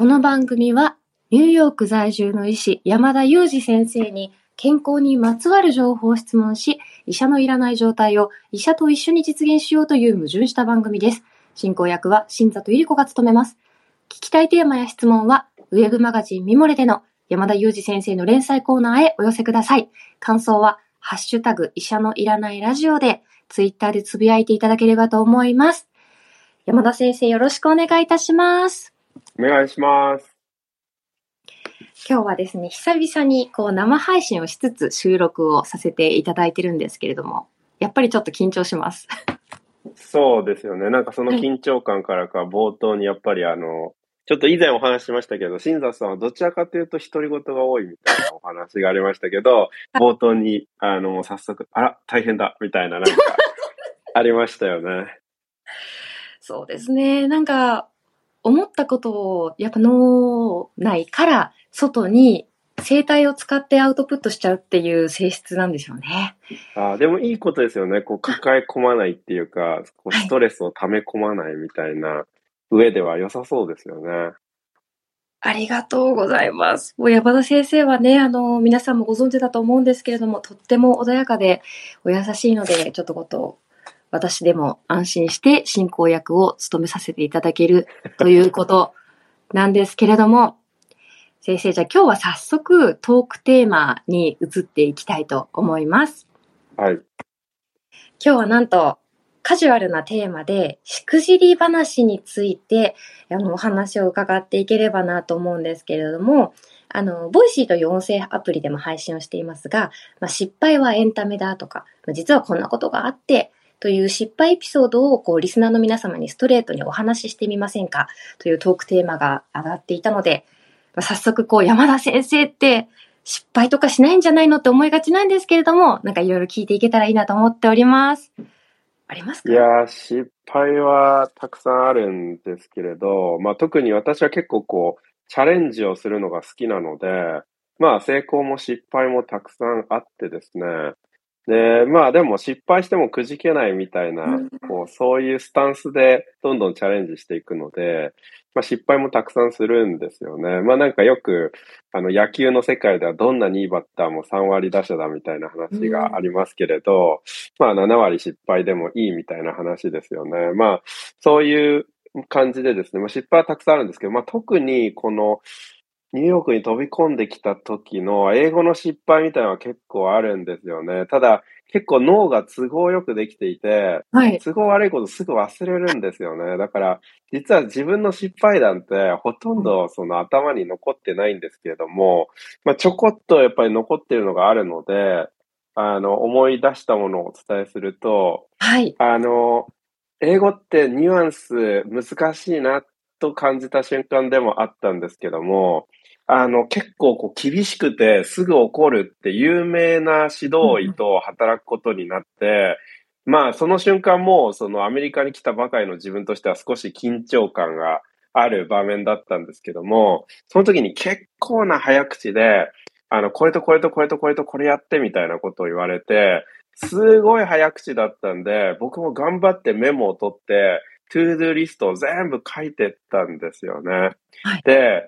この番組は、ニューヨーク在住の医師、山田裕二先生に、健康にまつわる情報を質問し、医者のいらない状態を医者と一緒に実現しようという矛盾した番組です。進行役は新里ゆり子が務めます。聞きたいテーマや質問は、ウェブマガジンミモレでの山田裕二先生の連載コーナーへお寄せください。感想は、ハッシュタグ医者のいらないラジオで、ツイッターでつぶやいていただければと思います。山田先生よろしくお願いいたします。お願いします。今日はですね、久々にこう生配信をしつつ収録をさせていただいてるんですけれども、やっぱりちょっと緊張します。そうですよね。なんかその緊張感からか、冒頭にやっぱりあの、ちょっと以前お話ししましたけど、新座さんはどちらかというと独り言が多いみたいなお話がありましたけど、冒頭に、あの、早速、あら、大変だ、みたいななんか、ありましたよね。そうですね。なんか、思ったことを、やっぱ脳内から外に声帯を使ってアウトプットしちゃうっていう性質なんでしょうね。あでもいいことですよね。こう、抱え込まないっていうか、こうはいストレスを溜め込まないみたいな上では良さそうですよね。ありがとうございます。もう山田先生はね、あの、皆さんもご存知だと思うんですけれども、とっても穏やかでお優しいので、ちょっとこと、私でも安心して進行役を務めさせていただけるということなんですけれども、先生、じゃあ今日は早速トークテーマに移っていきたいと思います。はい。今日はなんとカジュアルなテーマで、しくじり話について、あの、お話を伺っていければなと思うんですけれども、あの、 Voicy という音声アプリでも配信をしていますが、まあ、失敗はエンタメだとか、まあ実はこんなことがあって、という失敗エピソードをこうリスナーの皆様にストレートにお話ししてみませんか？というトークテーマが上がっていたので、まあ早速こう山田先生って失敗とかしないんじゃないのって思いがちなんですけれども、なんかいろいろ聞いていけたらいいなと思っております。ありますか？いや、失敗はたくさんあるんですけれど、まあ特に私は結構こう、チャレンジをするのが好きなので、まあ成功も失敗もたくさんあってですね。で、まあでも失敗してもくじけないみたいなうん、こう、そういうスタンスでどんどんチャレンジしていくので、まあ失敗もたくさんするんですよね。まあなんかよく、あの野球の世界ではどんなにいいバッターも3割打者だみたいな話がありますけれど、まあ7割失敗でもいいみたいな話ですよね。まあそういう感じでですね、まあ、失敗はたくさんあるんですけど、まあ特にこのニューヨークに飛び込んできた時の英語の失敗みたいなのは結構あるんですよね。ただ結構脳が都合よくできていて、はい。都合悪いことすぐ忘れるんですよね。だから、実は自分の失敗談ってほとんどその頭に残ってないんですけれども、まあ、ちょこっとやっぱり残ってるのがあるので、あの、思い出したものをお伝えすると、はい。あの、英語ってニュアンス難しいなと感じた瞬間でもあったんですけども、あの、結構こう厳しくてすぐ怒るって有名な指導医と働くことになって、まあその瞬間もそのアメリカに来たばかりの自分としては少し緊張感がある場面だったんですけども、その時に結構な早口で、あの、これとこれとこれとこれとこれやってみたいなことを言われて、すごい早口だったんで、僕も頑張ってメモを取って、 to-do list を全部書いてったんですよね。はいで、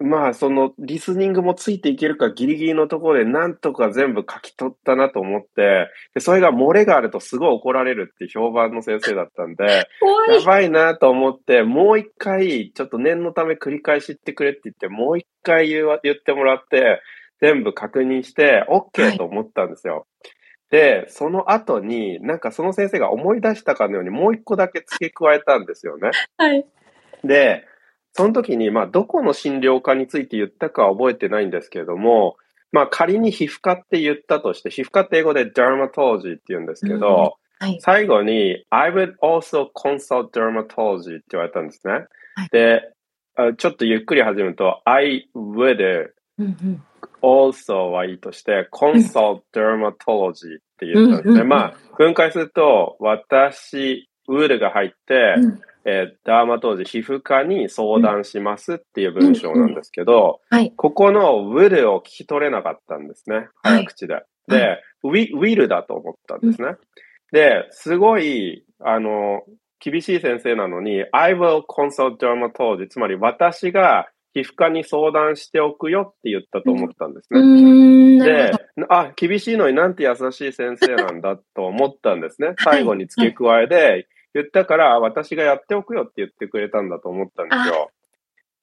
まあ、その、リスニングもついていけるかギリギリのところで、なんとか全部書き取ったなと思って、で、それが漏れがあるとすごい怒られるって評判の先生だったんで、怖やばいなと思って、もう一回、ちょっと念のため繰り返し言ってくれって言って、もう一回言わ言ってもらって、全部確認して、は OK いと思ったんですよ。で、その後に、なんかその先生が思い出したかのように、もう一個だけ付け加えたんですよね。はい。で、その時に、まあ、どこの診療科について言ったかは覚えてないんですけれども、まあ、仮に皮膚科って言ったとして、皮膚科って英語で dermatology って言うんですけど、はい。最後に、I would also consult dermatology って言われたんですね。はいで、あちょっとゆっくり始めると、I would うんうん。also はいいとして、consult dermatology って言ったんですね。うんうんうんまあ、分解すると、私、would が入って、うんえーダーマ当時、皮膚科に相談しますっていう文章なんですけど、はい。ここの will を聞き取れなかったんですね。はい早口で。で、wi- will だと思ったんですね。で、すごい、あの、厳しい先生なのに、I will consult dermatology, つまり私が皮膚科に相談しておくよって言ったと思ったんですね。うん。で、あ、厳しいのになんて優しい先生なんだと思ったんですね。最後に付け加えで、言ったから、あ私がやっておくよって言ってくれたんだと思ったんですよ。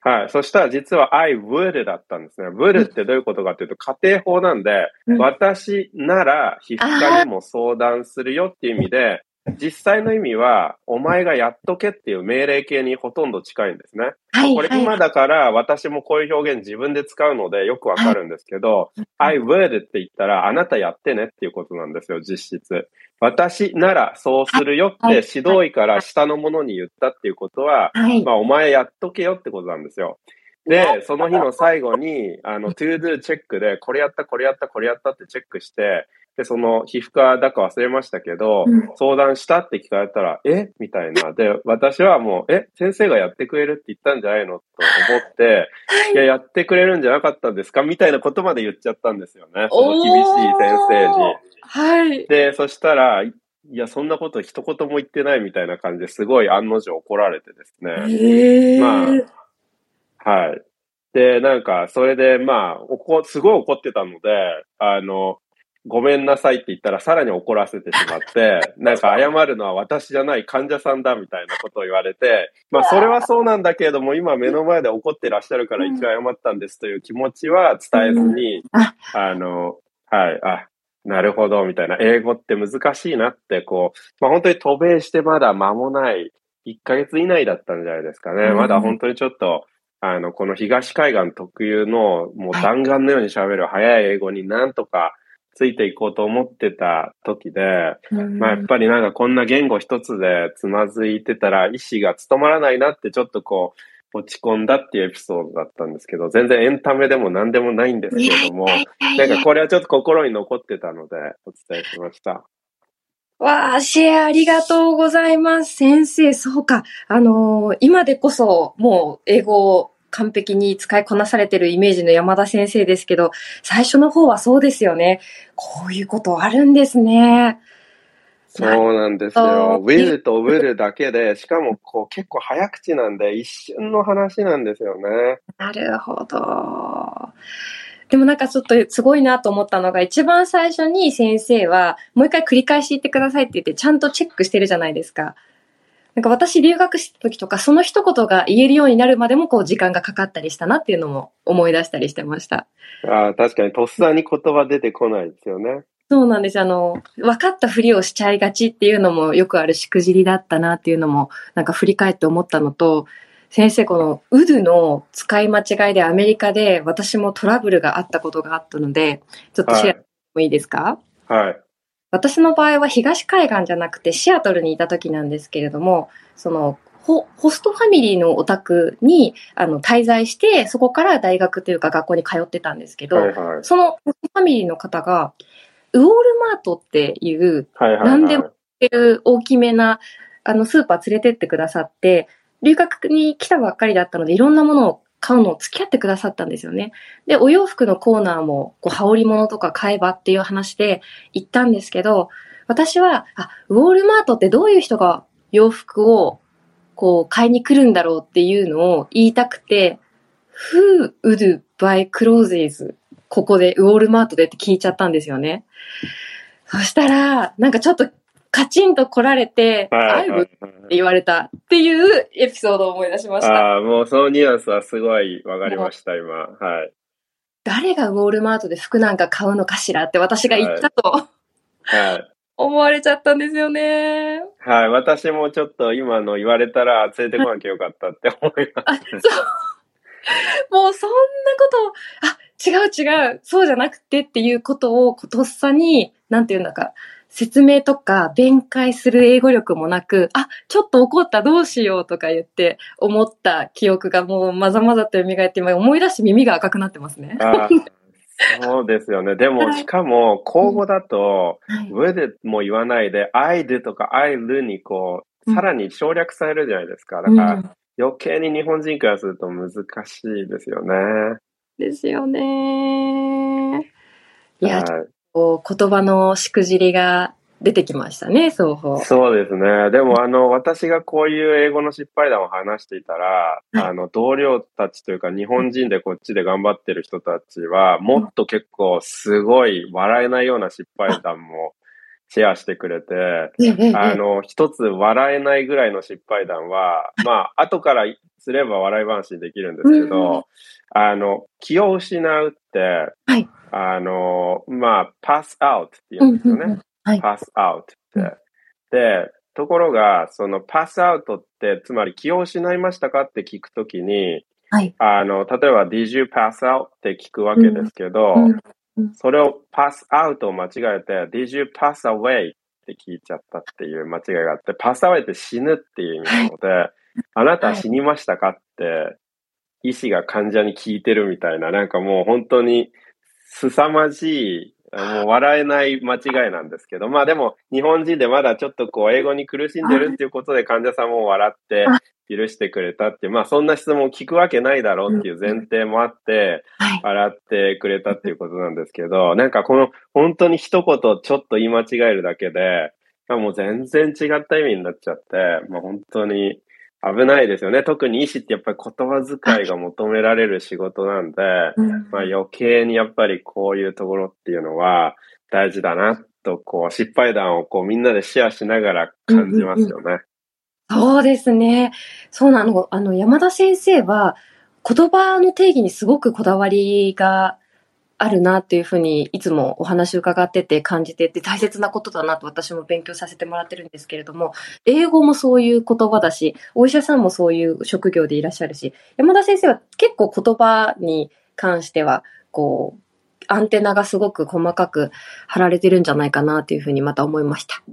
はい。そしたら実は I would だったんですね。would ってどういうことかというと、家庭法なんで、うん私なら皮膚科にも相談するよっていう意味で、実際の意味は、お前がやっとけっていう命令形にほとんど近いんですね。はい、これはい。今だから私もこういう表現自分で使うのでよくわかるんですけど、I would って言ったらあなたやってねっていうことなんですよ、実質。私ならそうするよってはい指導医から下の者に言ったっていうことは、はい。まあお前やっとけよってことなんですよ。で、その日の最後に、あの、to do チェックで、これやった、これやった、これやったってチェックして、で、その皮膚科だか忘れましたけど、うん相談したって聞かれたら、え？みたいな。で、私はもう、え？先生がやってくれるって言ったんじゃないの？と思って、いや、やってくれるんじゃなかったんですか？みたいなことまで言っちゃったんですよね。その厳しい先生に。はい。で、そしたら、いや、そんなこと一言も言ってないみたいな感じですごい案の定怒られてですね。まはい。で、なんか、それで、まあ、おこ、すごい怒ってたので、あの、ごめんなさいって言ったらさらに怒らせてしまって、なんか謝るのは私じゃない患者さんだみたいなことを言われて、まあそれはそうなんだけれども、今目の前で怒ってらっしゃるから一回謝ったんですという気持ちは伝えずに、あ。あの、はい、あ、なるほど、みたいな。英語って難しいなって、こう、まあ本当に渡米してまだ間もない、1ヶ月以内だったんじゃないですかね。うん。まだ本当にちょっと、あの、この東海岸特有の、もう弾丸のように喋る早い英語になんとかついていこうと思ってた時で、まあやっぱりなんかこんな言語一つでつまずいてたら意志が務まらないなってちょっとこう落ち込んだっていうエピソードだったんですけど、全然エンタメでも何でもないんですけれども、なんかこれはちょっと心に残ってたのでお伝えしました。わあ、シェアありがとうございます。先生、そうか。あのー今でこそ、もう、英語を完璧に使いこなされてるイメージの山田先生ですけど、最初の方はそうですよね。こういうことあるんですね。そうなんですあよ。ー will と will だけで、しかもこう結構早口なんで一瞬の話なんですよね。なるほど。でもなんかちょっとすごいなと思ったのが、一番最初に先生は、もう一回繰り返し言ってくださいって言って、ちゃんとチェックしてるじゃないですか。なんか私留学した時とか、その一言が言えるようになるまでもこう時間がかかったりしたなっていうのも思い出したりしてました。あー確かにとっさに言葉出てこないですよね。そうなんです。あの、分かったふりをしちゃいがちっていうのもよくあるしくじりだったなっていうのも、なんか振り返って思ったのと、先生、このウドの使い間違いでアメリカで私もトラブルがあったことがあったので、ちょっとシェアもいいですか、はい。私の場合は東海岸じゃなくてシアトルにいた時なんですけれども、その、ホホストファミリーのお宅にあの滞在して、そこから大学というか学校に通ってたんですけど、はいはい。そのホストファミリーの方が、ウォールマートっていう。何でもっていう大きめな、あの、スーパー連れてってくださって、留学に来たばっかりだったので、いろんなものを買うのを付き合ってくださったんですよね。で、お洋服のコーナーも、こう、羽織物とか買えばっていう話で行ったんですけど、私は、あ、ウォールマートってどういう人が洋服を、こう、買いに来るんだろうっていうのを言いたくて、Who would buy clothes? ここで、ウォールマートでって聞いちゃったんですよね。そしたら、なんかちょっとカチンと来られて、はい I は would いってはい。言われたっていうエピソードを思い出しました。ああ、もうそのニュアンスはすごいわかりました、今。はい。誰がウォールマートで服なんか買うのかしらって私が言ったとはい。思われちゃったんですよね。はい。私もちょっと今の言われたら連れてこなきゃよかったって思います。あ、そう。もうそんなことを、あ、違う違う、そうじゃなくてっていうことを、とっさに、なんていうんだか、説明とか弁解する英語力もなく、あ、ちょっと怒った、どうしようとか言って思った記憶がもうまざまざと蘇って、今思い出して耳が赤くなってますね。そうですよね。でも、しかも、口語だと、with も言わないで、I do とか I do にこう、うんさらに省略されるじゃないですか。だうんから、余計に日本人からすると難しいですよね。ですよね。いや、はい。こう言葉のしくじりが出てきましたね、双方。そうですね。でも、あの、私がこういう英語の失敗談を話していたら、はい。あの、同僚たちというか、日本人でこっちで頑張ってる人たちは、もっと結構すごい笑えないような失敗談もシェアしてくれて、あの、一つ笑えないぐらいの失敗談は、まあ、後からすれば笑い話にできるんですけうんど、あの、気を失うって、はいあの、まあ、パスアウトって言うんですよね。うんうんうんはいパスアウトうって。で、ところが、そのパスアウトって、つまり気を失いましたかって聞くときに、はい。あの、例えば Did you pass out? って聞くわけですけど、うんうんそれをパスアウトを間違えて、Did you pass away? って聞いちゃったっていう間違いがあって、パスアウェイって死ぬっていう意味なので、あなたは死にましたかって、医師が患者に聞いてるみたいな、なんかもう本当に凄まじい、もう笑えない間違いなんですけど、まあでも日本人でまだちょっとこう英語に苦しんでるっていうことで患者さんも笑って許してくれたっていう、まあそんな質問を聞くわけないだろうっていう前提もあって、はい。笑ってくれたっていうことなんですけど、なんかこの本当に一言ちょっと言い間違えるだけで、もう全然違った意味になっちゃって、まあ本当に危ないですよね。特に医師ってやっぱり言葉遣いが求められる仕事なんで、うんまあ余計にやっぱりこういうところっていうのは大事だなと、こう失敗談をこうみんなでシェアしながら感じますよね。そうですね。そうなの。あの、山田先生は、言葉の定義にすごくこだわりがあるなっていうふうに、いつもお話を伺ってて感じてて、大切なことだなと私も勉強させてもらってるんですけれども、英語もそういう言葉だし、お医者さんもそういう職業でいらっしゃるし、山田先生は結構言葉に関しては、こう、アンテナがすごく細かく張られてるんじゃないかなというふうにまた思いました。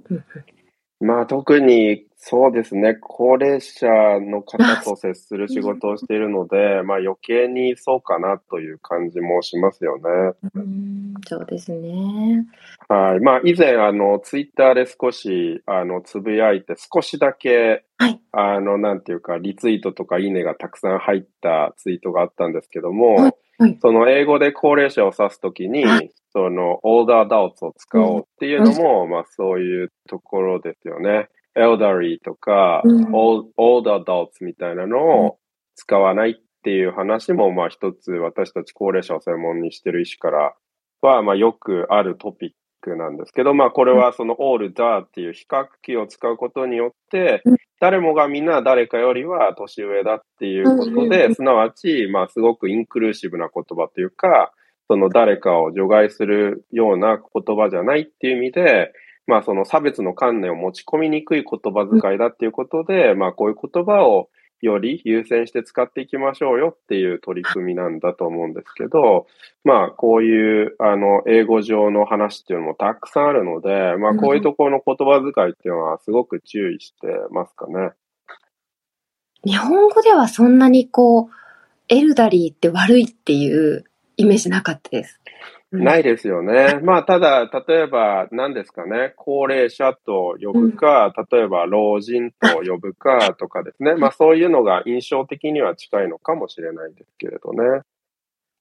まあ特にそうですね、高齢者の方と接する仕事をしているので、まあ余計にそうかなという感じもしますよね。うん、そうですね。はい。まあ以前あのツイッターで少しあのつぶやいて少しだけ、はいあのなんていうかリツイートとかいいねがたくさん入ったツイートがあったんですけども、はいはいその英語で高齢者を指すときに、はいその older adults を使おうっていうのも、まあそういうところですよね。Elderly とか、うん。old, old adults みたいなのを使わないっていう話も、まあ一つ私たち高齢者を専門にしてる医師からは、まあよくあるトピックなんですけど、まあこれはその older っていう比較器を使うことによってうん、誰もがみんな誰かよりは年上だっていうことで、ん。すなわち、まあすごくインクルーシブな言葉というか、その誰かを除外するような言葉じゃないっていう意味で、まあその差別の観念を持ち込みにくい言葉遣いだっていうことで、まあこういう言葉をより優先して使っていきましょうよっていう取り組みなんだと思うんですけど、まあこういうあの英語上の話っていうのもたくさんあるので、まあこういうところの言葉遣いっていうのはすごく注意してますかね。日本語ではそんなにこう、エルダリーって悪いっていうイメージなかったです。ないですよね。まあ、ただ、例えば、何ですかね、高齢者と呼ぶか、例えば、老人と呼ぶかとかですね。まあ、そういうのが印象的には近いのかもしれないですけれどね。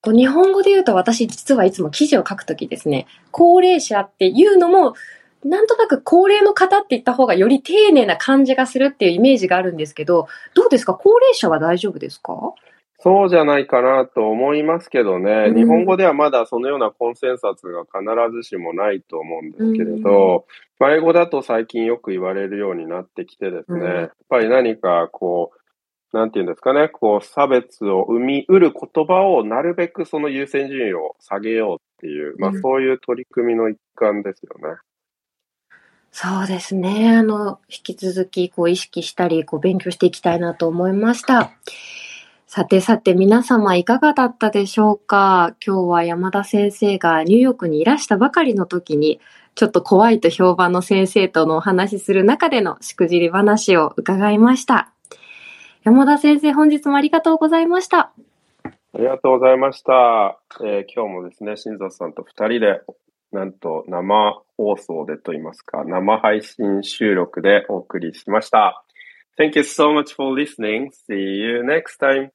こう日本語で言うと私実はいつも記事を書くときですね、高齢者っていうのも、なんとなく高齢の方って言った方がより丁寧な感じがするっていうイメージがあるんですけど、どうですか？高齢者は大丈夫ですか？そうじゃないかなと思いますけどね、うん日本語ではまだそのようなコンセンサスが必ずしもないと思うんですけれど、まあ、英語だと最近よく言われるようになってきてですね、うんやっぱり何かこう、なんていうんですかね、こう差別を生みうる言葉をなるべくその優先順位を下げようっていう、まあうんそういう取り組みの一環ですよね。そうですね。あの、引き続きこう意識したり、こう勉強していきたいなと思いました。さてさて皆様いかがだったでしょうか？今日は山田先生がニューヨークにいらしたばかりの時に、ちょっと怖いと評判の先生とのお話しする中でのしくじり話を伺いました。山田先生、本日もありがとうございました。ありがとうございました。えー今日もですね、新蔵さんと二人で、なんと生放送でと言いますか、生配信収録でお送りしました。Thank you so much for listening. See you next time.